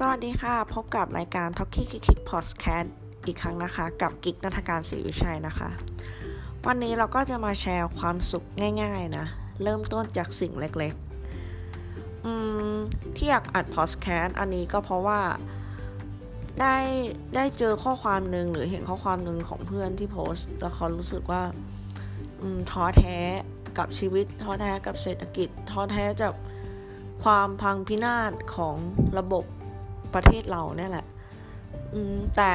สวัสดีค่ะ พบกับรายการ Talkie Kick Kick Podcast อีกครั้งนะคะ กับกิกนัทการศรีวิชัยนะคะ วันนี้เราก็จะมาแชร์ความสุขง่ายๆนะ เริ่มต้นจากสิ่งเล็กๆที่อยากอัด Podcast อันนี้ก็เพราะว่าได้ได้เจอข้อความหนึ่งหรือเห็นข้อความหนึ่งของเพื่อนที่โพสต์แล้วเขารู้สึกว่าท้อแท้กับชีวิตท้อแท้กับเศรษฐกิจท้อแท้จากความพังพินาศของระบบ ประเทศเราเนี่ยแหละแต่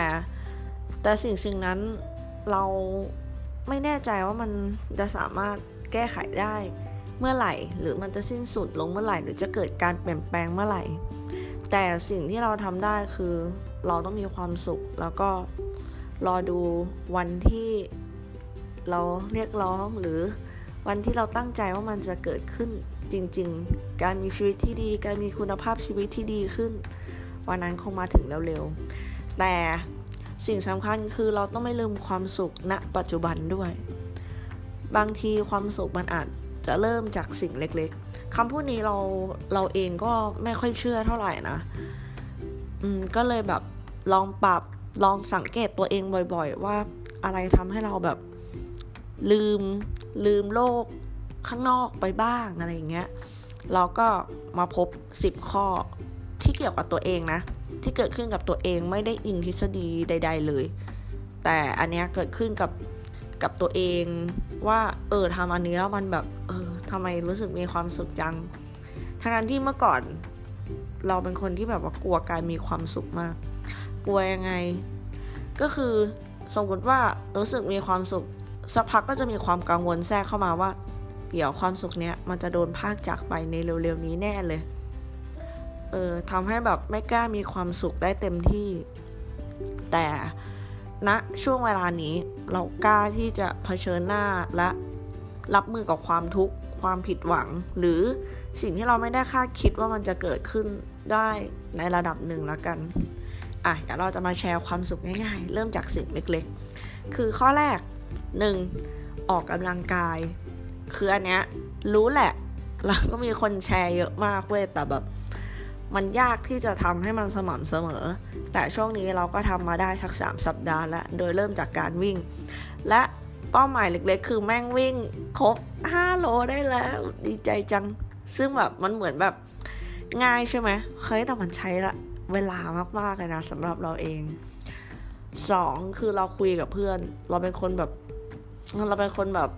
แต่สิ่งสิ่งนั้นเราไม่แน่ใจว่ามันจะสามารถแก้ไขได้เมื่อไหร่ หรือมันจะสิ้นสุดลงเมื่อไหร่ หรือจะเกิดการเปลี่ยนแปลงเมื่อไหร่ แต่สิ่งที่เราทำได้คือเราต้องมีความสุข แล้วก็รอดูวันที่เราเรียกร้องหรือวันที่เราตั้งใจว่ามันจะเกิดขึ้นจริง ๆ การมีชีวิตที่ดี การมีคุณภาพชีวิตที่ดีขึ้น วันนั้นคงมาถึงเร็วๆ แต่สิ่งสำคัญคือเราต้องไม่ลืมความสุขณปัจจุบันด้วย บางทีความสุขมันอาจจะเริ่มจากสิ่งเล็กๆคำพูดนี้เราเราเองก็ไม่ค่อยเชื่อเท่าไหร่นะ อืมก็เลยแบบลองปรับลองสังเกตตัวเองบ่อยๆ ว่าอะไรทำให้เราแบบลืมลืมโลกข้างนอกไปบ้างอะไรอย่างเงี้ยเราก็มาพบ 10 ข้อ ที่เกี่ยวกับตัวเองนะ ที่เกิดขึ้นกับตัวเองไม่ได้อิงทฤษฎีใด ๆ เลย แต่อันเนี้ยเกิดขึ้นกับกับตัวเองว่าเออทำอันนี้แล้วมันแบบเออทำไมรู้สึกมีความสุขจังทั้งนั้นที่เมื่อก่อนเราเป็นคนที่แบบว่ากลัวการมีความสุขมาก กลัวยังไง ก็คือสมมติว่ารู้สึกมีความสุขสักพักก็จะมีความกังวลแทรกเข้ามาว่า เดี๋ยวความสุขเนี้ยมันจะโดนภาคจากไปในเร็วๆนี้แน่เลย เออทำให้แบบไม่กล้ามีความสุขได้เต็มที่ แต่ณนะช่วงเวลานี้เรากล้าที่จะเผชิญหน้าและรับมือกับความทุกข์ความผิดหวัง หรือสิ่งที่เราไม่ได้คาดคิดว่ามันจะเกิดขึ้นได้ในระดับหนึ่งแล้วกันอะเดี๋ยวเราจะมาแชร์ความสุขง่ายๆ เริ่มจากสิ่งเล็กๆ คือข้อแรกหนึ่งออกกำลังกาย คืออันเนี้ยรู้แหละ แล้วก็มีคนแชร์เยอะมากเว้ยแต่แบบ มันยากที่จะทำให้มันสม่ำเสมอ แต่ช่วงนี้เราก็ทำมาได้สักสามสัปดาห์แล้ว โดยเริ่มจากการวิ่ง และเป้าหมายเล็กๆ คือแม่งวิ่งครบ 5 โลได้แล้ว ดีใจจัง ซึ่งแบบมันเหมือนแบบง่ายใช่ไหมเฮ้ยแต่มันใช้ละเวลามากๆเลยนะสำหรับเราเองสองคือเราคุยกับเพื่อน เราเป็นคนแบบ เราเป็นคนแบบ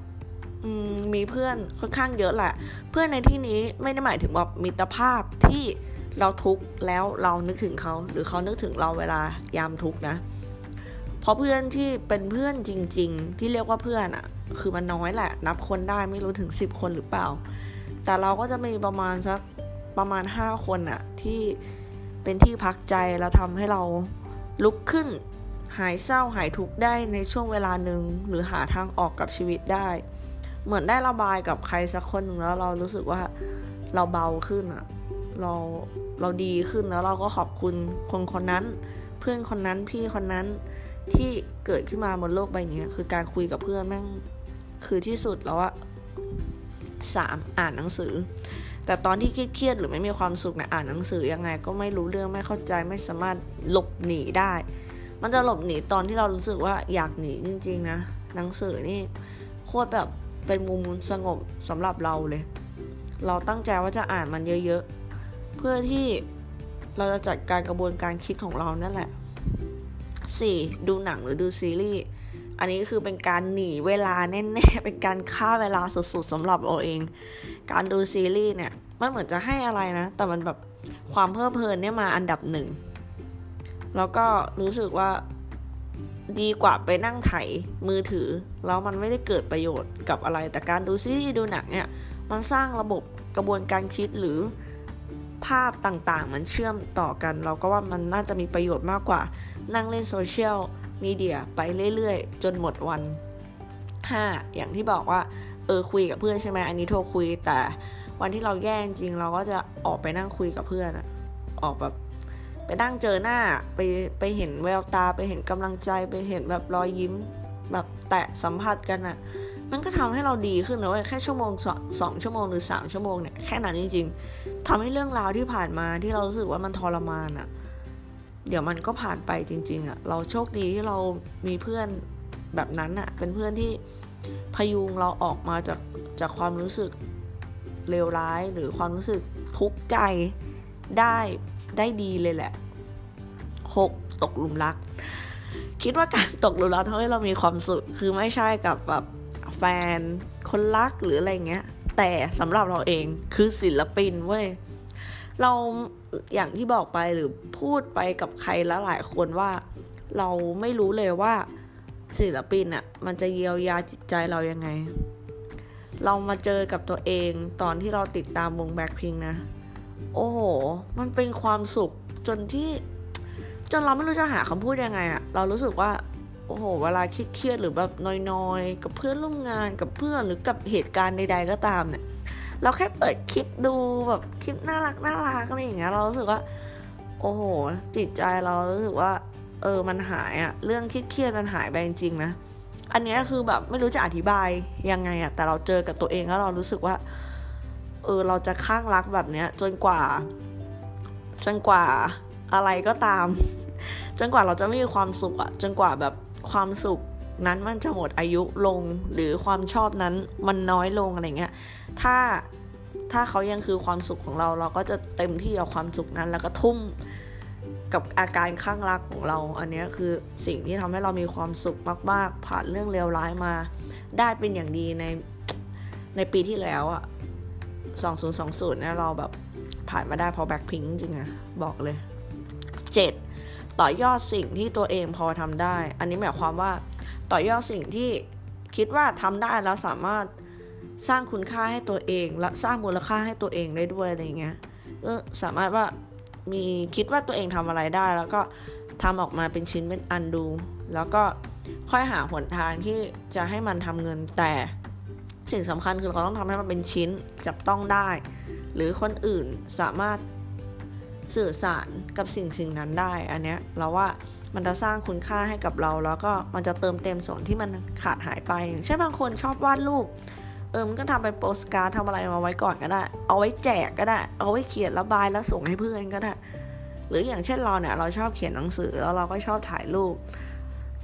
มีเพื่อนค่อนข้างเยอะแหละ เพื่อนในที่นี้ไม่ได้หมายถึงแบบมิตรภาพที่ เราทุกข์แล้วเรานึกถึงเขา หรือเขานึกถึงเราเวลายามทุกข์นะ เพราะเพื่อนที่เป็นเพื่อนจริง ๆ ที่เรียกว่าเพื่อนอะ่ะ คือมันน้อยแหละ นับคนได้ไม่รู้ถึง 10 คนหรือเปล่า แต่เราก็จะมีประมาณสักประมาณ 5 คนอะ่ะ ที่เป็นที่พักใจแล้วทำให้เราลุกขึ้น หายเศร้าหายทุกข์ได้ในช่วงเวลาหนึ่งหรือหาทางออกกับชีวิตได้ เหมือนได้ระบายกับใครสักคนหนึ่งแล้วเรารู้สึกว่าเราเบาขึ้นอะ เราเราดีขึ้นแล้วเราก็ขอบคุณคนคนนั้น เพื่อนคนนั้นพี่คนนั้นที่เกิดขึ้นมาบนโลกใบนี้คือการคุยกับเพื่อนแม่งคือที่สุดแล้วอะสามอ่านหนังสือ แต่ตอนที่เครียดหรือไม่มีความสุขนะอ่านหนังสือยังไง ก็ไม่รู้เรื่องไม่เข้าใจไม่สามารถหลบหนีได้ มันจะหลบหนีตอนที่เรารู้สึกว่าอยากหนีจริง ๆ นะหนังสือนี่โคตรแบบเป็นมุมสงบสำหรับเราเลย เราตั้งใจว่าจะอ่านมันเยอะๆ พื่อที่เราจะจัดการกระบวนการคิดของเรานั่นแหละ 4. ดูหนังหรือดูซีรีส์ อันนี้คือเป็นการหนีเวลาแน่ๆ เป็นการฆ่าเวลาสุดๆสำหรับเราเอง การดูซีรีส์เนี่ย มันเหมือนจะให้อะไรนะ แต่มันแบบความเพลิดเพลินเนี่ยมาอันดับหนึ่ง แล้วก็รู้สึกว่าดีกว่าไปนั่งไถมือถือ แล้วมันไม่ได้เกิดประโยชน์กับอะไร แต่การดูซีรีส์ดูหนังเนี่ย มันสร้างระบบกระบวนการคิดหรือ ภาพต่างๆ มันเชื่อมต่อกัน เราก็ว่ามันน่าจะมีประโยชน์มากกว่า นั่งเล่นโซเชียลมีเดียไปเรื่อยๆ จนหมดวัน 5. อย่างที่บอกว่า เออคุยกับเพื่อนใช่ไหมอันนี้โทรคุยแต่วันที่เราแย่จริงเราก็จะออกไปนั่งคุยกับเพื่อนอะออกแบบไปนั่งเจอหน้าไปไปเห็นแววตาไปเห็นกำลังใจไปเห็นแบบรอยยิ้ม แบบแตะสัมผัสกันอะ่ะ มันก็ทำให้เราดีขึ้นนะเว้ยแค่ชั่วโมงสสองชั่วโมงหรือสามชั่วโมงเนี่ยแค่นั้นจริง ๆทำให้เรื่องราวที่ผ่านมาที่เรารู้สึกว่ามันทรมานอะ่ะ เดี๋ยวมันก็ผ่านไปจริง ๆอะเราโชคดีที่เรามีเพื่อนแบบนั้นอะเป็นเพื่อนที่พยุงเราออกมาจากจากความรู้สึกเลวร้ายหรือความรู้สึกทุกข์ใจได้ได้ดีเลยแหละหกตกหลุมรัก คิดว่าการตกหลุมรักทำให้เรามีความสุข คือไม่ใช่กับแบบ ฟน คนรักหรืออะไรเงี้ย แต่สำหรับเราเองคือศิลปินเว้ยเราอย่างที่บอกไปหรือพูดไปกับใครแล้วหลายคนว่า เราไม่รู้เลยว่าศิลปินอะ่ะมันจะเยียวยาจิตใจเรายังไง เรามาเจอกับตัวเองตอนที่เราติดตามวงแบ็คพิงนะ โอ้โห มันเป็นความสุขจนที่ จนเราไม่รู้จะหาคำพูดยังไงอะเรารู้สึกว่า โอ้โห เวลาเครียดหรือแบบน้อยๆ กับเพื่อนร่วมงานกับเพื่อนหรือกับเหตุการณ์ใด ๆ ก็ตามเนี่ย เราแค่เปิดคลิปดูแบบคลิปน่ารักน่ารักอะไรอย่างเงี้ยเรารู้สึกว่า โอ้โห จิตใจเรารู้สึกว่า เออมันหายอะเรื่องเครียดมันหายไปจริงๆนะอันนี้คือแบบไม่รู้จะอธิบายยังไงอะแต่เราเจอกับตัวเองแล้วเรารู้สึกว่า เออเราจะข้างรักแบบเนี้ย จนกว่า จนกว่าอะไรก็ตาม จนกว่าเราจะไม่มีความสุขอะจนกว่าแบบ ความสุขนั้นมันจะหมดอายุลงหรือความชอบนั้นมันน้อยลงอะไรเงี้ย ถ้าถ้าเขายังคือความสุขของเราเราก็จะเต็มที่กับความสุขนั้น แล้วก็ทุ่มกับอาการข้างรักของเรา อันนี้คือสิ่งที่ทำให้เรามีความสุขมาก ๆ ผ่านเรื่องเลวร้ายมา ได้เป็นอย่างดีในในปีที่แล้วอะ2020เนี่ยเราแบบผ่านมาได้เพราะแบ็คพิงจริงอะบอกเลย 7. ต่อยอดสิ่งที่ตัวเองพอทำได้ อันนี้หมายความว่าต่อยอดสิ่งที่คิดว่าทำได้แล้วสามารถสร้างคุณค่าให้ตัวเอง และสร้างมูลค่าให้ตัวเองได้ด้วยอะไรเงี้ยก็สามารถว่ามีคิดว่าตัวเองทำอะไรได้ แล้วก็ทำออกมาเป็นชิ้นเป็นอันดู แล้วก็ค่อยหาหนทางที่จะให้มันทำเงินแต่สิ่งสำคัญคือเราต้องทำให้มันเป็นชิ้นจับต้องได้ หรือคนอื่นสามารถ สื่อสารกับสิ่งสิ่งนั้นได้ อันเนี้ยเราว่ามันจะสร้างคุณค่าให้กับเรา แล้วก็มันจะเติมเต็มส่วนที่มันขาดหายไป อย่างเช่นบางคนชอบวาดรูป เออมันก็ทำเป็นโปสการ์ดทำอะไรมาไว้ก่อนก็ได้ เอาไว้แจกก็ได้ เอาไว้เขียนระบายแล้วส่งให้เพื่อนก็ได้ หรืออย่างเช่นเราเนี่ยเราชอบเขียนหนังสือแล้วเราก็ชอบถ่ายรูป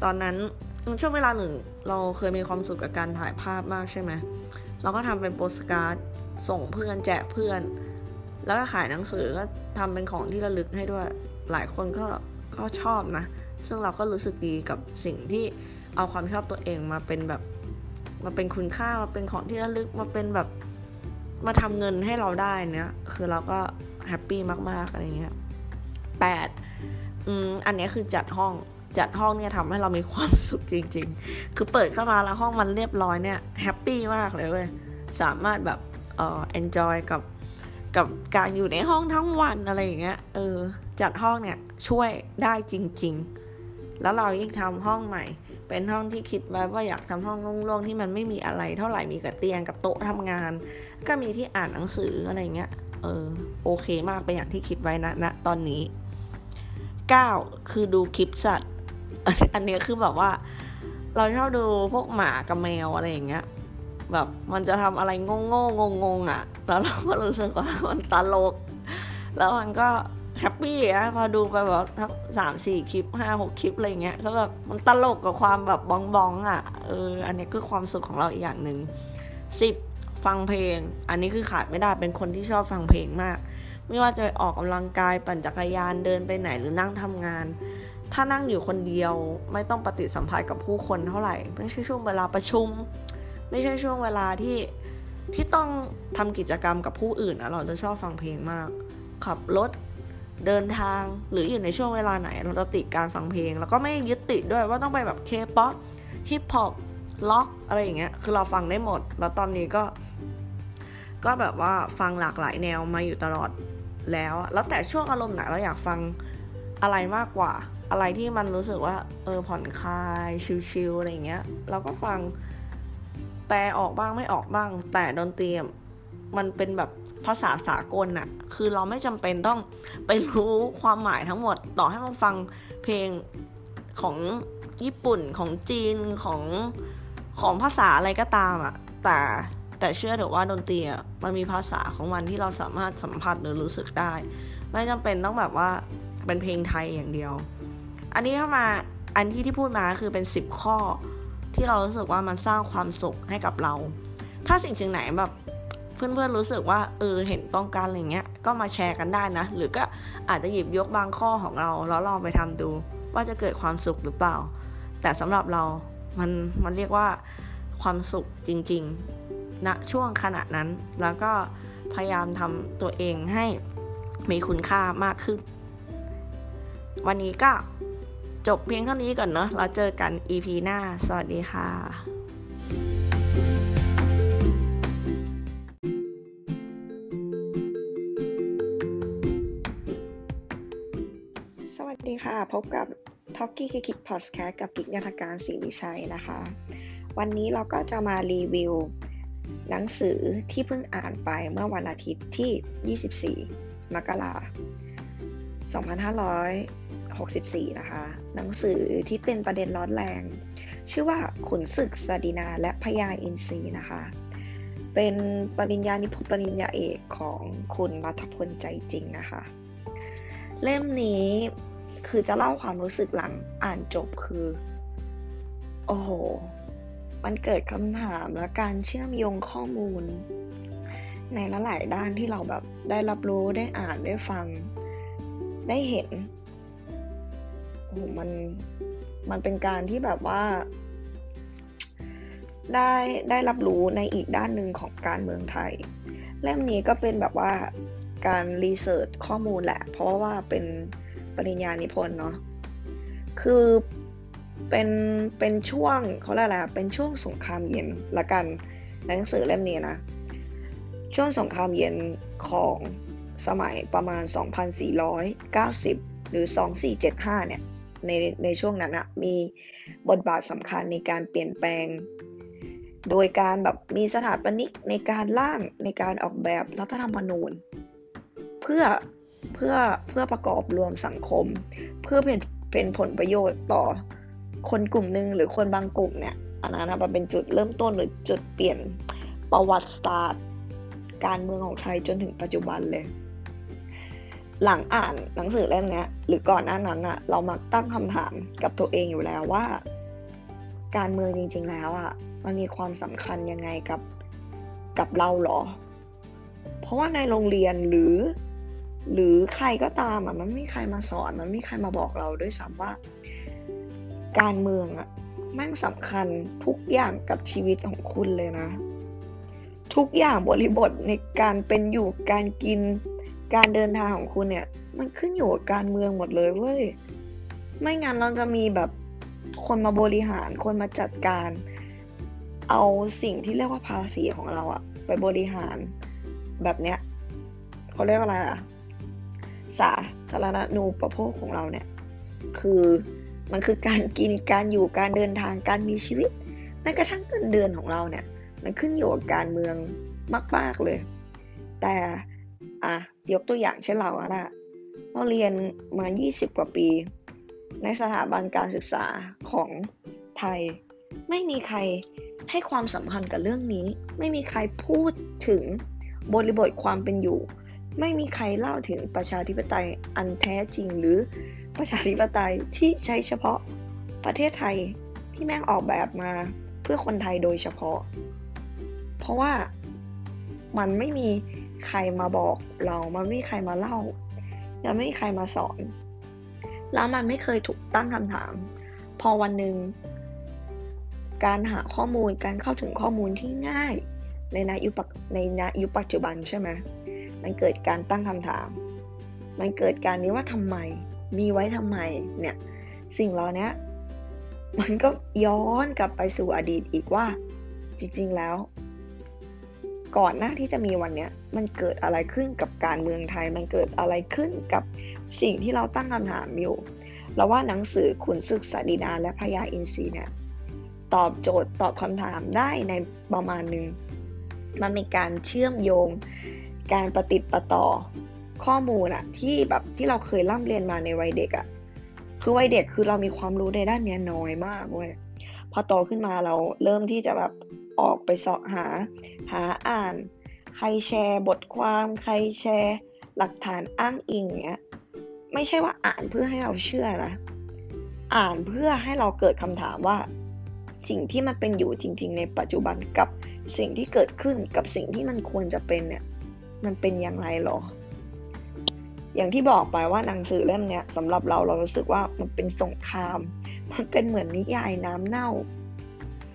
ตอนนั้นช่วงเวลาหนึ่งเราเคยมีความสุขกับการถ่ายภาพมากใช่ไหมเราก็ทำเป็นโปสการ์ดส่งเพื่อนแจกเพื่อน แล้วก็ขายหนังสือก็ทำเป็นของที่ระลึกให้ด้วย หลายคนก็ก็ชอบนะ ซึ่งเราก็รู้สึกดีกับสิ่งที่เอาความชอบตัวเองมาเป็นแบบมาเป็นคุณค่ามาเป็นของที่ระลึกมาเป็นแบบมาทำเงินให้เราได้เนี่ยคือเราก็แฮปปี้มากๆอะไรเงี้ยแปดอืมอันนี้คือจัดห้องจัดห้องเนี่ยทำให้เรามีความสุขจริง ๆ คือเปิดเข้ามาแล้วห้องมันเรียบร้อยเนี่ยแฮปปี้มากเลยเว้ย สามารถแบบเอ่อ enjoy กับ กับการอยู่ในห้องทั้งวันอะไรอย่างเงี้ย เออ จัดห้องเนี่ยช่วยได้จริง ๆ แล้วเรายิ่งทำห้องใหม่ เป็นห้องที่คิดไว้ว่าอยากทำห้องโล่งๆที่มันไม่มีอะไรเท่าไหร่มีกับเตียงกับโต๊ะทำงาน ก็มีที่อ่านหนังสืออะไรเงี้ย เออ โอเคมากไปอย่างที่คิดไว้นะณนะตอนนี้ 9 คือดูคลิปสัตว์ อันนี้คือแบบว่า เราชอบดูพวกหมากับแมวอะไรอย่างเงี้ย แบบมันจะทำอะไรงง่งงงอะแล้วเราก็รู้สึกว่ามันตลก แล้วมันก็ happy อะพอดูไปแบบทั้งสามสี่คลิปห้าหกคลิปอะไรเงี้ยก็แบบมันตลกกับความแบบบ๊องบ๊องอะเอออันนี้คือความสุขของเราอีกอย่างหนึ่งสิบฟังเพลง อันนี้คือขาดไม่ได้เป็นคนที่ชอบฟังเพลงมาก ไม่ว่าจะออกกำลังกายปั่นจักรยานเดินไปไหนหรือนั่งทำงาน ถ้านั่งอยู่คนเดียวไม่ต้องปฏิสัมพันธ์กับผู้คนเท่าไหร่ไม่ใช่ช่วงเวลาประชุม ไม่ใช่ช่วงเวลาที่ที่ต้องทำกิจกรรมกับผู้อื่นนะเราจะชอบฟังเพลงมาก ขับรถเดินทางหรืออยู่ในช่วงเวลาไหนเราจะติดการฟังเพลง แล้วก็ไม่ยึดติดด้วยว่าต้องไปแบบเคป๊อปฮิปฮอปล็อกอะไรอย่างเงี้ยคือเราฟังได้หมด แล้วตอนนี้ก็ ก็แบบว่าฟังหลากหลายแนวมาอยู่ตลอดแล้ว แล้วแต่ช่วงอารมณ์ไหนเราอยากฟังอะไรมากกว่า อะไรที่มันรู้สึกว่า เออผ่อนคลายชิลๆอะไรอย่างเงี้ยเราก็ฟัง แปลออกบ้างไม่ออกบ้าง แต่ดนตรีมันเป็นแบบภาษาสากลน่ะ คือเราไม่จำเป็นต้องไปรู้ความหมายทั้งหมด ต่อให้มันฟังเพลงของญี่ปุ่นของจีนของของภาษาอะไรก็ตามอะแต่แต่เชื่อเถอะว่าดนตรีอะมันมีภาษาของมันที่เราสามารถสัมผัสหรือรู้สึกได้ ไม่จำเป็นต้องแบบว่าเป็นเพลงไทยอย่างเดียว อันนี้เข้ามาอันที่ที่พูดมาคือเป็น 10 ข้อ ที่เรารู้สึกว่ามันสร้างความสุขให้กับเรา ถ้าสิ่งสิ่งไหนแบบเพื่อนๆรู้สึกว่าเออเห็นต้องการอะไรเงี้ยก็มาแชร์กันได้นะ หรือก็อาจจะหยิบยกบางข้อของเราแล้วลองไปทำดู ว่าจะเกิดความสุขหรือเปล่า แต่สำหรับเรามันมันเรียกว่าความสุขจริงๆณนะช่วงขณะนั้น แล้วก็พยายามทำตัวเองให้มีคุณค่ามากขึ้น วันนี้ก็ จบเพียงเท่านี้ก่อนเนาะเราเจอกัน EP หน้า สวัสดีค่ะสวัสดีค่ะ พบกับ t a l k i e คิกพอดแคสต์กับกิจยธการศรีวิชัยนะคะ วันนี้เราก็จะมารีวิว หนังสือที่เพิ่งอ่านไปเมื่อวันอาทิตย์ที่ 24 มกราคม 64 นะคะ หนังสือที่เป็นประเด็นร้อนแรง ชื่อว่าขุนศึกสดีนาและพญาอินทรีนะคะ เป็นปริญญานิพนธ์ปริญญาเอกของคุณรัฐพลใจจริงนะคะ เล่มนี้คือจะเล่าความรู้สึกหลังอ่านจบคือ โอ้โห มันเกิดคำถามและการเชื่อมโยงข้อมูล ในหลายด้านที่เราแบบได้รับรู้ได้อ่านได้ฟังได้เห็น โอ้โหมันมันเป็นการที่แบบว่า ได้ได้รับรู้ในอีกด้านหนึ่งของการเมืองไทย เล่มนี้ก็เป็นแบบว่าการรีเสิร์ชข้อมูลแหละ เพราะว่าเป็นปริญญานิพนธ์เนาะคือเป็นเป็นช่วงเขาเรียกอะไรเป็นช่วงสงครามเย็นละกันหนังสือเล่มนี้นะ ช่วงสงครามเย็นของสมัยประมาณ 2490 หรือ 2475 เนี่ย ในในช่วงนั้นอะมีบทบาทสำคัญในการเปลี่ยนแปลง โดยการแบบมีสถาปนิกในการร่างในการออกแบบรัฐธรรมนูญ เพื่อเพื่อเพื่อประกอบรวมสังคม เพื่อเป็นเป็นผลประโยชน์ต่อคนกลุ่มหนึ่งหรือคนบางกลุ่มเนี่ยอันนั้นมันเป็นจุดเริ่มต้นหรือจุดเปลี่ยนประวัติศาสตร์การเมืองของไทยจนถึงปัจจุบันเลย หลังอ่านหนังสือเล่มนี้หรือก่อนหน้านั้นอะเรามักตั้งคำถามกับตัวเองอยู่แล้วว่า การเมืองจริง ๆ แล้วอะมันมีความสำคัญยังไงกับกับเราหรอ เพราะว่าในโรงเรียนหรือ หรือใครก็ตามอะมันไม่มีใครมาสอน มันไม่มีใครมาบอกเราด้วยซ้ำว่า การเมืองอะแม่งสำคัญทุกอย่างกับชีวิตของคุณเลยนะ ทุกอย่างบริบทในการเป็นอยู่การกิน การเดินทางของคุณเนี่ย มันขึ้นอยู่กับการเมืองหมดเลยเว้ยไม่งั้นเราจะมีแบบคนมาบริหารคนมาจัดการ เอาสิ่งที่เรียกว่าภาษีของเราอะไปบริหารแบบเนี้ยเขาเรียกว่าอะไรอะสาธารณนูปโภคของเราเนี่ย คือมันคือการกินการอยู่การเดินทางการมีชีวิตแม้กระทั่งเงินเดือนของเราเนี่ย มันขึ้นอยู่กับการเมืองมาก ๆเลย แต่อะ ยกตัวอย่างเช่นเราอะนะเราเรียนมา 20 กว่าปี ในสถาบันการศึกษาของไทย ไม่มีใครให้ความสำคัญกับเรื่องนี้ ไม่มีใครพูดถึงบริบทความเป็นอยู่ ไม่มีใครเล่าถึงประชาธิปไตยอันแท้จริงหรือประชาธิปไตยที่ใช้เฉพาะประเทศไทยที่แม่งออกแบบมาเพื่อคนไทยโดยเฉพาะ เพราะว่ามันไม่มี ใครมาบอกเรา มันไม่มีใครมาเล่าแล้วไม่มีใครมาสอน แล้วมันไม่เคยถูกตั้งคำถาม พอวันหนึ่งการหาข้อมูล การเข้าถึงข้อมูลที่ง่ายในนายุปในนายุปัจจุบันใช่ไหมมันเกิดการตั้งคำถาม มันเกิดการนี้ว่าทำไม มีไว้ทำไม เนี่ย สิ่งเหล่านี้มันก็ย้อนกลับไปสู่อดีตอีกว่า จริง ๆ แล้ว ก่อนหน้าที่จะมีวันนี้มันเกิดอะไรขึ้นกับการเมืองไทย มันเกิดอะไรขึ้นกับสิ่งที่เราตั้งคำถามอยู่เราว่าหนังสือขุนศึกษดีนาและพญาอินทรีเนี่ยตอบโจทย์ตอบคำถามได้ในประมาณหนึ่งมันมีการเชื่อมโยง การประติดประต่อข้อมูลอะที่แบบที่เราเคยร่ำเรียนมาในวัยเด็กอะคือวัยเด็กคือเรามีความรู้ในด้านเนี้ยน้อยมากเว้ยพอโตขึ้นมาเราเริ่มที่จะแบบออกไปเสาะหา หาอ่าน ใครแชร์บทความใครแชร์หลักฐานอ้างอิงเงี้ยไม่ใช่ว่าอ่านเพื่อให้เราเชื่อนะ อ่านเพื่อให้เราเกิดคำถามว่า สิ่งที่มันเป็นอยู่จริง ๆ ในปัจจุบันกับสิ่งที่เกิดขึ้นกับสิ่งที่มันควรจะเป็นเนี่ย มันเป็นอย่างไรหรอ อย่างที่บอกไปว่าหนังสือเล่มเนี้ยสำหรับเราเรารู้สึกว่ามันเป็นสงคราม มันเป็นเหมือนนิยายน้ำเน่า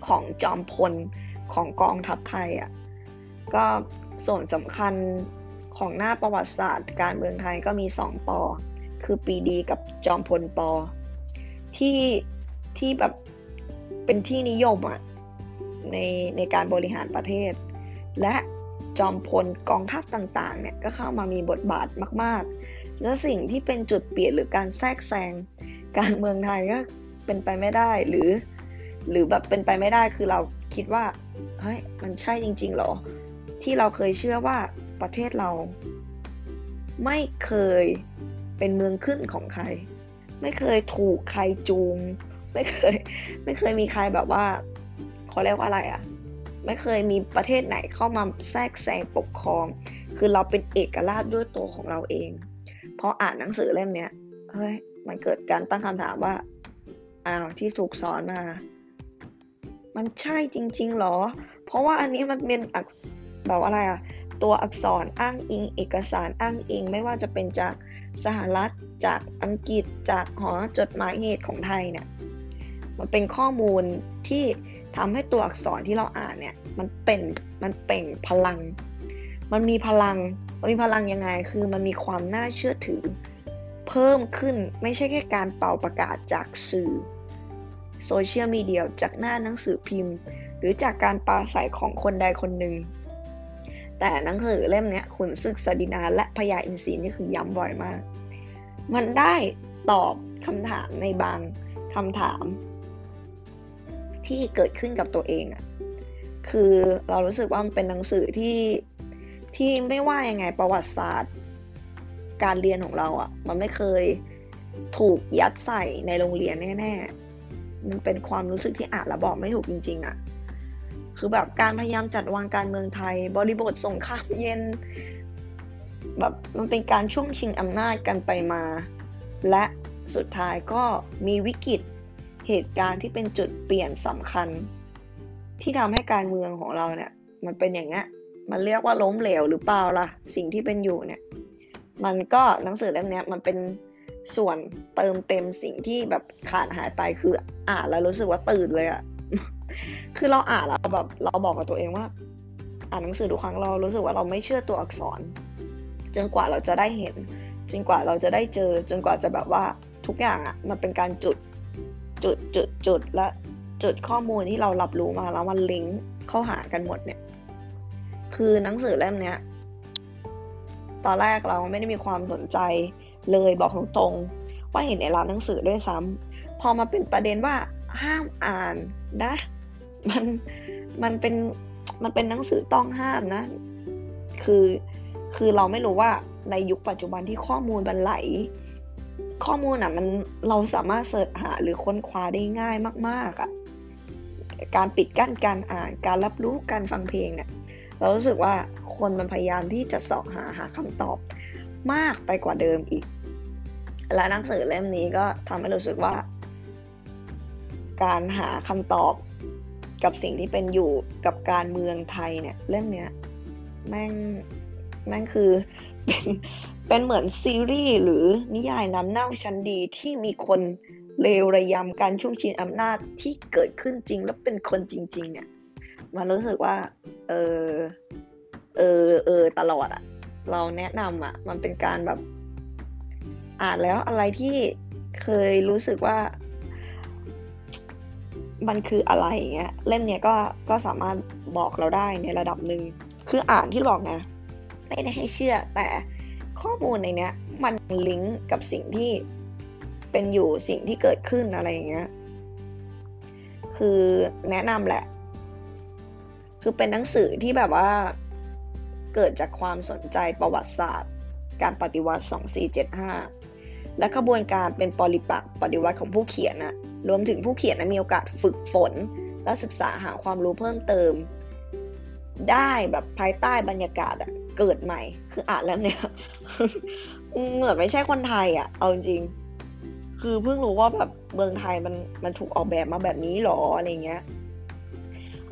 ของจอมพลของกองทัพไทยอะ่ะ ก็ส่วนสำคัญของหน้าประวัติศาสตร์ การเมืองไทยก็มีสองปอ คือปีดีกับจอมพลปอ ที่ที่แบบเป็นที่นิยมอะในในการบริหารประเทศ และจอมพลกองทัพต่างๆเนี่ยก็เข้ามามีบทบาทมาก ๆ และสิ่งที่เป็นจุดเปลี่ยนหรือการแทรกแซงการเมืองไทยก็เป็นไปไม่ได้หรือ หรือแบบเป็นไปไม่ได้คือเราคิดว่าเฮ้ยมันใช่จริง ๆ หรอ ที่เราเคยเชื่อว่าประเทศเรา ไม่เคยเป็นเมืองขึ้นของใคร ไม่เคยถูกใครจูง ไม่เคย ไม่เคยมีใครแบบว่าเขาเรียกว่าอะไรอะ่ะ ไม่เคยมีประเทศไหนเข้ามาแทรกแซงปกครอง คือเราเป็นเอกราชด้วยตัวของเราเองพออ่านหนังสือเล่มเนี้ยเฮ้ยมันเกิดการตั้งคำถามว่าอ้าวที่ถูกสอนมา มันใช่จริง ๆหรอ เพราะว่าอันนี้มันเป็น แบบอะไรอะตัวอักษรอ้างอิง เอกสารอ้างอิง ไม่ว่าจะเป็นจากสหรัฐจากอังกฤษจากหอจดหมายเหตุของไทยเนี่ยมันเป็นข้อมูลที่ทำให้ตัวอักษรที่เราอ่านเนี่ยมันเป็นมันเป่งพลัง มันมีพลังมันมีพลังยังไง คือมันมีความน่าเชื่อถือ เพิ่มขึ้นไม่ใช่แค่การเป่าประกาศจากสื่อโซเชียลมีเดียจากหน้าหนังสือพิมพ์ หรือจากการปราศัยของคนใดคนหนึ่ง แต่หนังสือเล่มนี้ขุนศึกสดินาและพญาอินทรีนี่คือย้ำบ่อยมาก มันได้ตอบคำถามในบางคำถาม ที่เกิดขึ้นกับตัวเองอะคือเรารู้สึกว่ามันเป็นหนังสือที่ที่ไม่ว่ายังไงประวัติศาสตร์ การเรียนของเราอะมันไม่เคยถูกยัดใส่ในโรงเรียนแน่ๆมันเป็นความรู้สึกที่อ่านแล้วบอกไม่ถูกจริง ๆอะ คือแบบการพยายามจัดวางการเมืองไทย บริบทสงครามเย็น แบบมันเป็นการช่วงชิงอำนาจกันไปมา และสุดท้ายก็มีวิกฤตเหตุการณ์ที่เป็นจุดเปลี่ยนสำคัญ ที่ทำให้การเมืองของเราเนี่ย มันเป็นอย่างเงี้ยมันเรียกว่าล้มเหลวหรือเปล่าล่ะ สิ่งที่เป็นอยู่เนี่ย มันก็หนังสือเล่มนี้มันเป็นส่วนเติมเต็มสิ่งที่แบบขาดหายไปคืออ่านแล้วรู้สึกว่าตื่นเลยอะ คือเราอ่านแล้วแบบเราบอกกับตัวเองว่า อ่านหนังสือทุกครั้งเรารู้สึกว่าเราไม่เชื่อตัวอักษร จนกว่าเราจะได้เห็น จนกว่าเราจะได้เจอ จนกว่าจะแบบว่าทุกอย่างอะมันเป็นการจุดจุดจุดจุดและจุดข้อมูลที่เรารับรู้มาแล้วมันลิงก์เข้าหากันหมดเนี่ย คือหนังสือเล่มเนี้ยตอนแรกเราไม่ได้มีความสนใจเลยบอกตรงๆว่าเห็นในร้านหนังสือด้วยซ้ำพอมาเป็นประเด็นว่าห้ามอ่านนะ มันมันเป็นมันเป็นหนังสือต้องห้ามนะ คือคือเราไม่รู้ว่าในยุคปัจจุบันที่ข้อมูลมันไหล ข้อมูลอะมันเราสามารถเสิร์ชหาหรือค้นคว้าได้ง่ายมากๆอะการปิดกั้นการอ่านการรับรู้การฟังเพลงเนี่ยเรารู้สึกว่าคนมันพยายามที่จะสอบหาหาคำตอบมากไปกว่าเดิมอีก และหนังสือเล่มนี้ก็ทำให้รู้สึกว่า การหาคำตอบ กับสิ่งที่เป็นอยู่กับการเมืองไทยเนี่ยเล่มเนี้ยแม่งแม่งคือเป็นเป็นเหมือนซีรีส์หรือนิยายน้ำเน่าชั้นดีที่มีคนเลวระยำการช่วงชิงอำนาจที่เกิดขึ้นจริงแล้วเป็นคนจริง ๆ เนี่ยมันรู้สึกว่า เออเออเออตลอดอะเราแนะนำอะมันเป็นการแบบ อ่านแล้วอะไรที่เคยรู้สึกว่า มันคืออะไรเงี้ยเล่มเนี้ยก็ก็สามารถบอกเราได้ในระดับหนึ่งคืออ่านที่บอกนะไม่ได้ให้เชื่อแต่ข้อมูลในเนี้ย มันลิงก์กับสิ่งที่เป็นอยู่สิ่งที่เกิดขึ้นอะไรอย่างเงี้ย คือแนะนำแหละ คือเป็นหนังสือที่แบบว่าเกิดจากความสนใจประวัติศาสตร์ การปฏิวัติ 2475 และกระบวนการเป็นปริปักปฏิวัติของผู้เขียนนะ รวมถึงผู้เขียนมีโอกาสฝึกฝน และศึกษาหาความรู้เพิ่มเติม ได้แบบภายใต้บรรยากาศเกิดใหม่ คืออ่านแล้วเนี่ยเหมือนไม่ใช่คนไทยอะเอาจริง คือเพิ่งรู้ว่าแบบเมืองไทยมันมันถูกออกแบบมาแบบนี้หรออะไรเงี้ย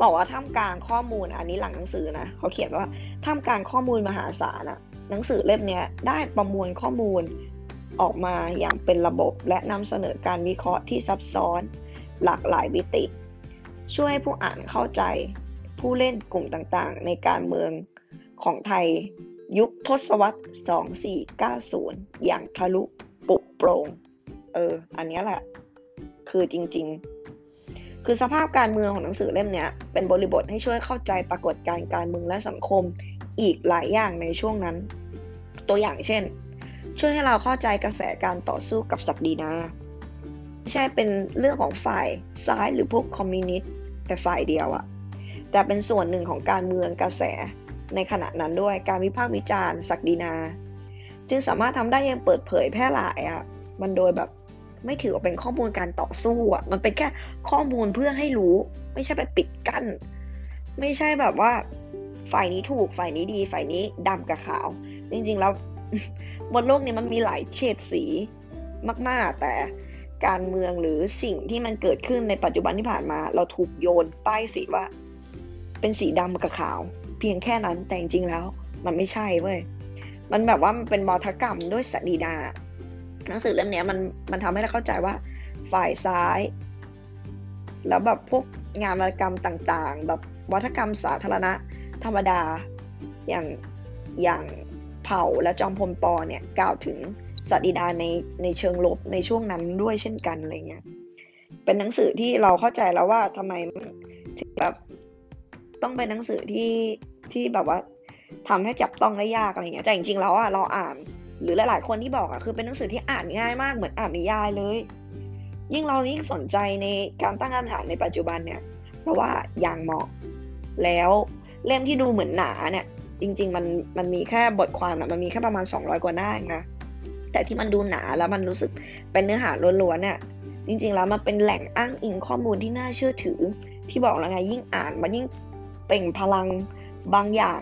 บอกว่าท่ามกลางข้อมูลอันนี้หลังหนังสือนะเขาเขียนว่าท่ามกลางข้อมูลมหาศาลอะหนังสือเล่มนี้ได้ประมวลข้อมูล ออกมาอย่างเป็นระบบและนำเสนอการวิเคราะห์ที่ซับซ้อน หลากหลายวิติ ช่วยให้ผู้อ่านเข้าใจผู้เล่นกลุ่มต่างๆ ในการเมืองของไทยยุคทศวรรษ 2490 อย่างทะลุปุโปรง เออ อันนี้แหละ คือจริงๆ คือสภาพการเมืองของหนังสือเล่มนี้เป็นบริบทให้ช่วยเข้าใจปรากฏการณ์การเมืองและสังคมอีกหลายอย่างในช่วงนั้น ตัวอย่างเช่น ช่วยให้เราเข้าใจกระแสการต่อสู้กับศักดินาไม่ใช่เป็นเรื่องของฝ่ายซ้ายหรือพวกคอมมิวนิสต์แต่ฝ่ายเดียวอะแต่เป็นส่วนหนึ่งของการเมืองกระแสในขณะนั้นด้วยการวิพากษ์วิจารณ์ศักดินา จึงสามารถทำได้ยังเปิดเผยแพร่หลายอะมันโดยแบบไม่ถือว่าเป็นข้อมูลการต่อสู้อะมันเป็นแค่ข้อมูลเพื่อให้รู้ ไม่ใช่ไปปิดกัน้น ไม่ใช่แบบว่าฝ่ายนี้ถูกฝ่ายนี้ดี ฝ่ายนี้ดำกับขาว จริงๆแล้ว บนโลกนี้มันมีหลายเฉดสีมาก ๆ แต่การเมืองหรือสิ่งที่มันเกิดขึ้นในปัจจุบันที่ผ่านมา เราถูกโยนป้ายสีว่า เป็นสีดำกับขาว เพียงแค่นั้นแต่จริงๆแล้ว มันไม่ใช่เว้ยมันแบบว่ามันเป็นมอทกรรมด้วยสดีดาหนังสือเล่มนี้มันมันทำให้เราเข้าใจว่าฝ่ายซ้าย แล้วแบบพวกงานวรรณกรรมต่างๆ แบบวัฒกรรมสาธารณะ ธรรมดาอย่างอย่าง เผ่าและจอมพลปอเนี่ยกล่าวถึงสัตดีดาในในเชิงลบในช่วงนั้นด้วยเช่นกันอะไรเงี้ยเป็นหนังสือที่เราเข้าใจแล้วว่าทำไมถึงแบบต้องเป็นหนังสือที่ที่แบบว่าทำให้จับต้องได้ยากอะไรเงี้ยแต่จริงๆแล้วอะเราอ่าน หรือหลายๆคนที่บอกอะคือเป็นหนังสือที่อ่านง่ายมากเหมือนอ่านนิยายเลย ยิ่งเรายิ่งสนใจในการตั้งคำถามในปัจจุบันเนี่ย เพราะว่าอย่างเหมาะแล้วเล่มที่ดูเหมือนหนาเนี่ย จริง ๆ มันมันมีแค่บทความนะมันมีแค่ประมาณ 200 กว่าหน้าเองนะแต่ที่มันดูหนาแล้วมันรู้สึกเป็นเนื้อหาล้วนๆเนี่ยจริง ๆ แล้วมันเป็นแหล่งอ้างอิงข้อมูลที่น่าเชื่อถือ ที่บอกแล้วไงยิ่งอ่านมันยิ่งเปล่งพลังบางอย่าง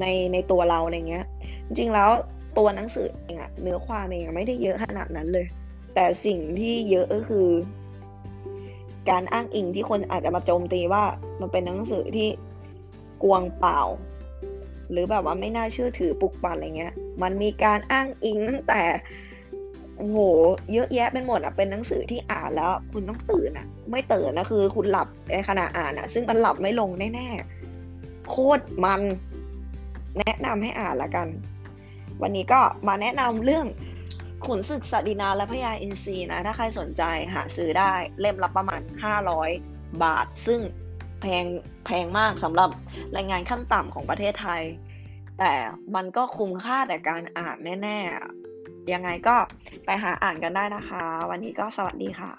ในในตัวเราอะไรเงี้ย จริงๆแล้วตัวหนังสือเองอะเนื้อความเองไม่ได้เยอะขนาดนั้นเลย แต่สิ่งที่เยอะก็คือ การอ้างอิงที่คนอาจจะมาโจมตีว่ามันเป็นหนังสือที่กวงเปล่า หรือแบบว่าไม่น่าเชื่อถือปุกปันอะไรเงี้ย มันมีการอ้างอิงตั้งแต่โอ้โหเยอะแยะเป็นหมดอะเป็นหนังสือที่อ่านแล้ว คุณต้องตื่นอะ ไม่ตื่นนะคือ คุณหลับในขณะอ่านอะ ซึ่งมันหลับไม่ลงแน่ๆโคตรมัน แนะนำให้อ่านละกัน วันนี้ก็มาแนะนำเรื่องขุนศึกสัดินาและพญาอินทรีนะ ถ้าใครสนใจหาซื้อได้เล่มละประมาณ 500 บาท ซึ่งแพงแพงมากสำหรับรายงานขั้นต่ำของประเทศไทย แต่มันก็คุ้มค่าแต่การอ่านแน่ ๆ ยังไงก็ไปหาอ่านกันได้นะคะ วันนี้ก็สวัสดีค่ะ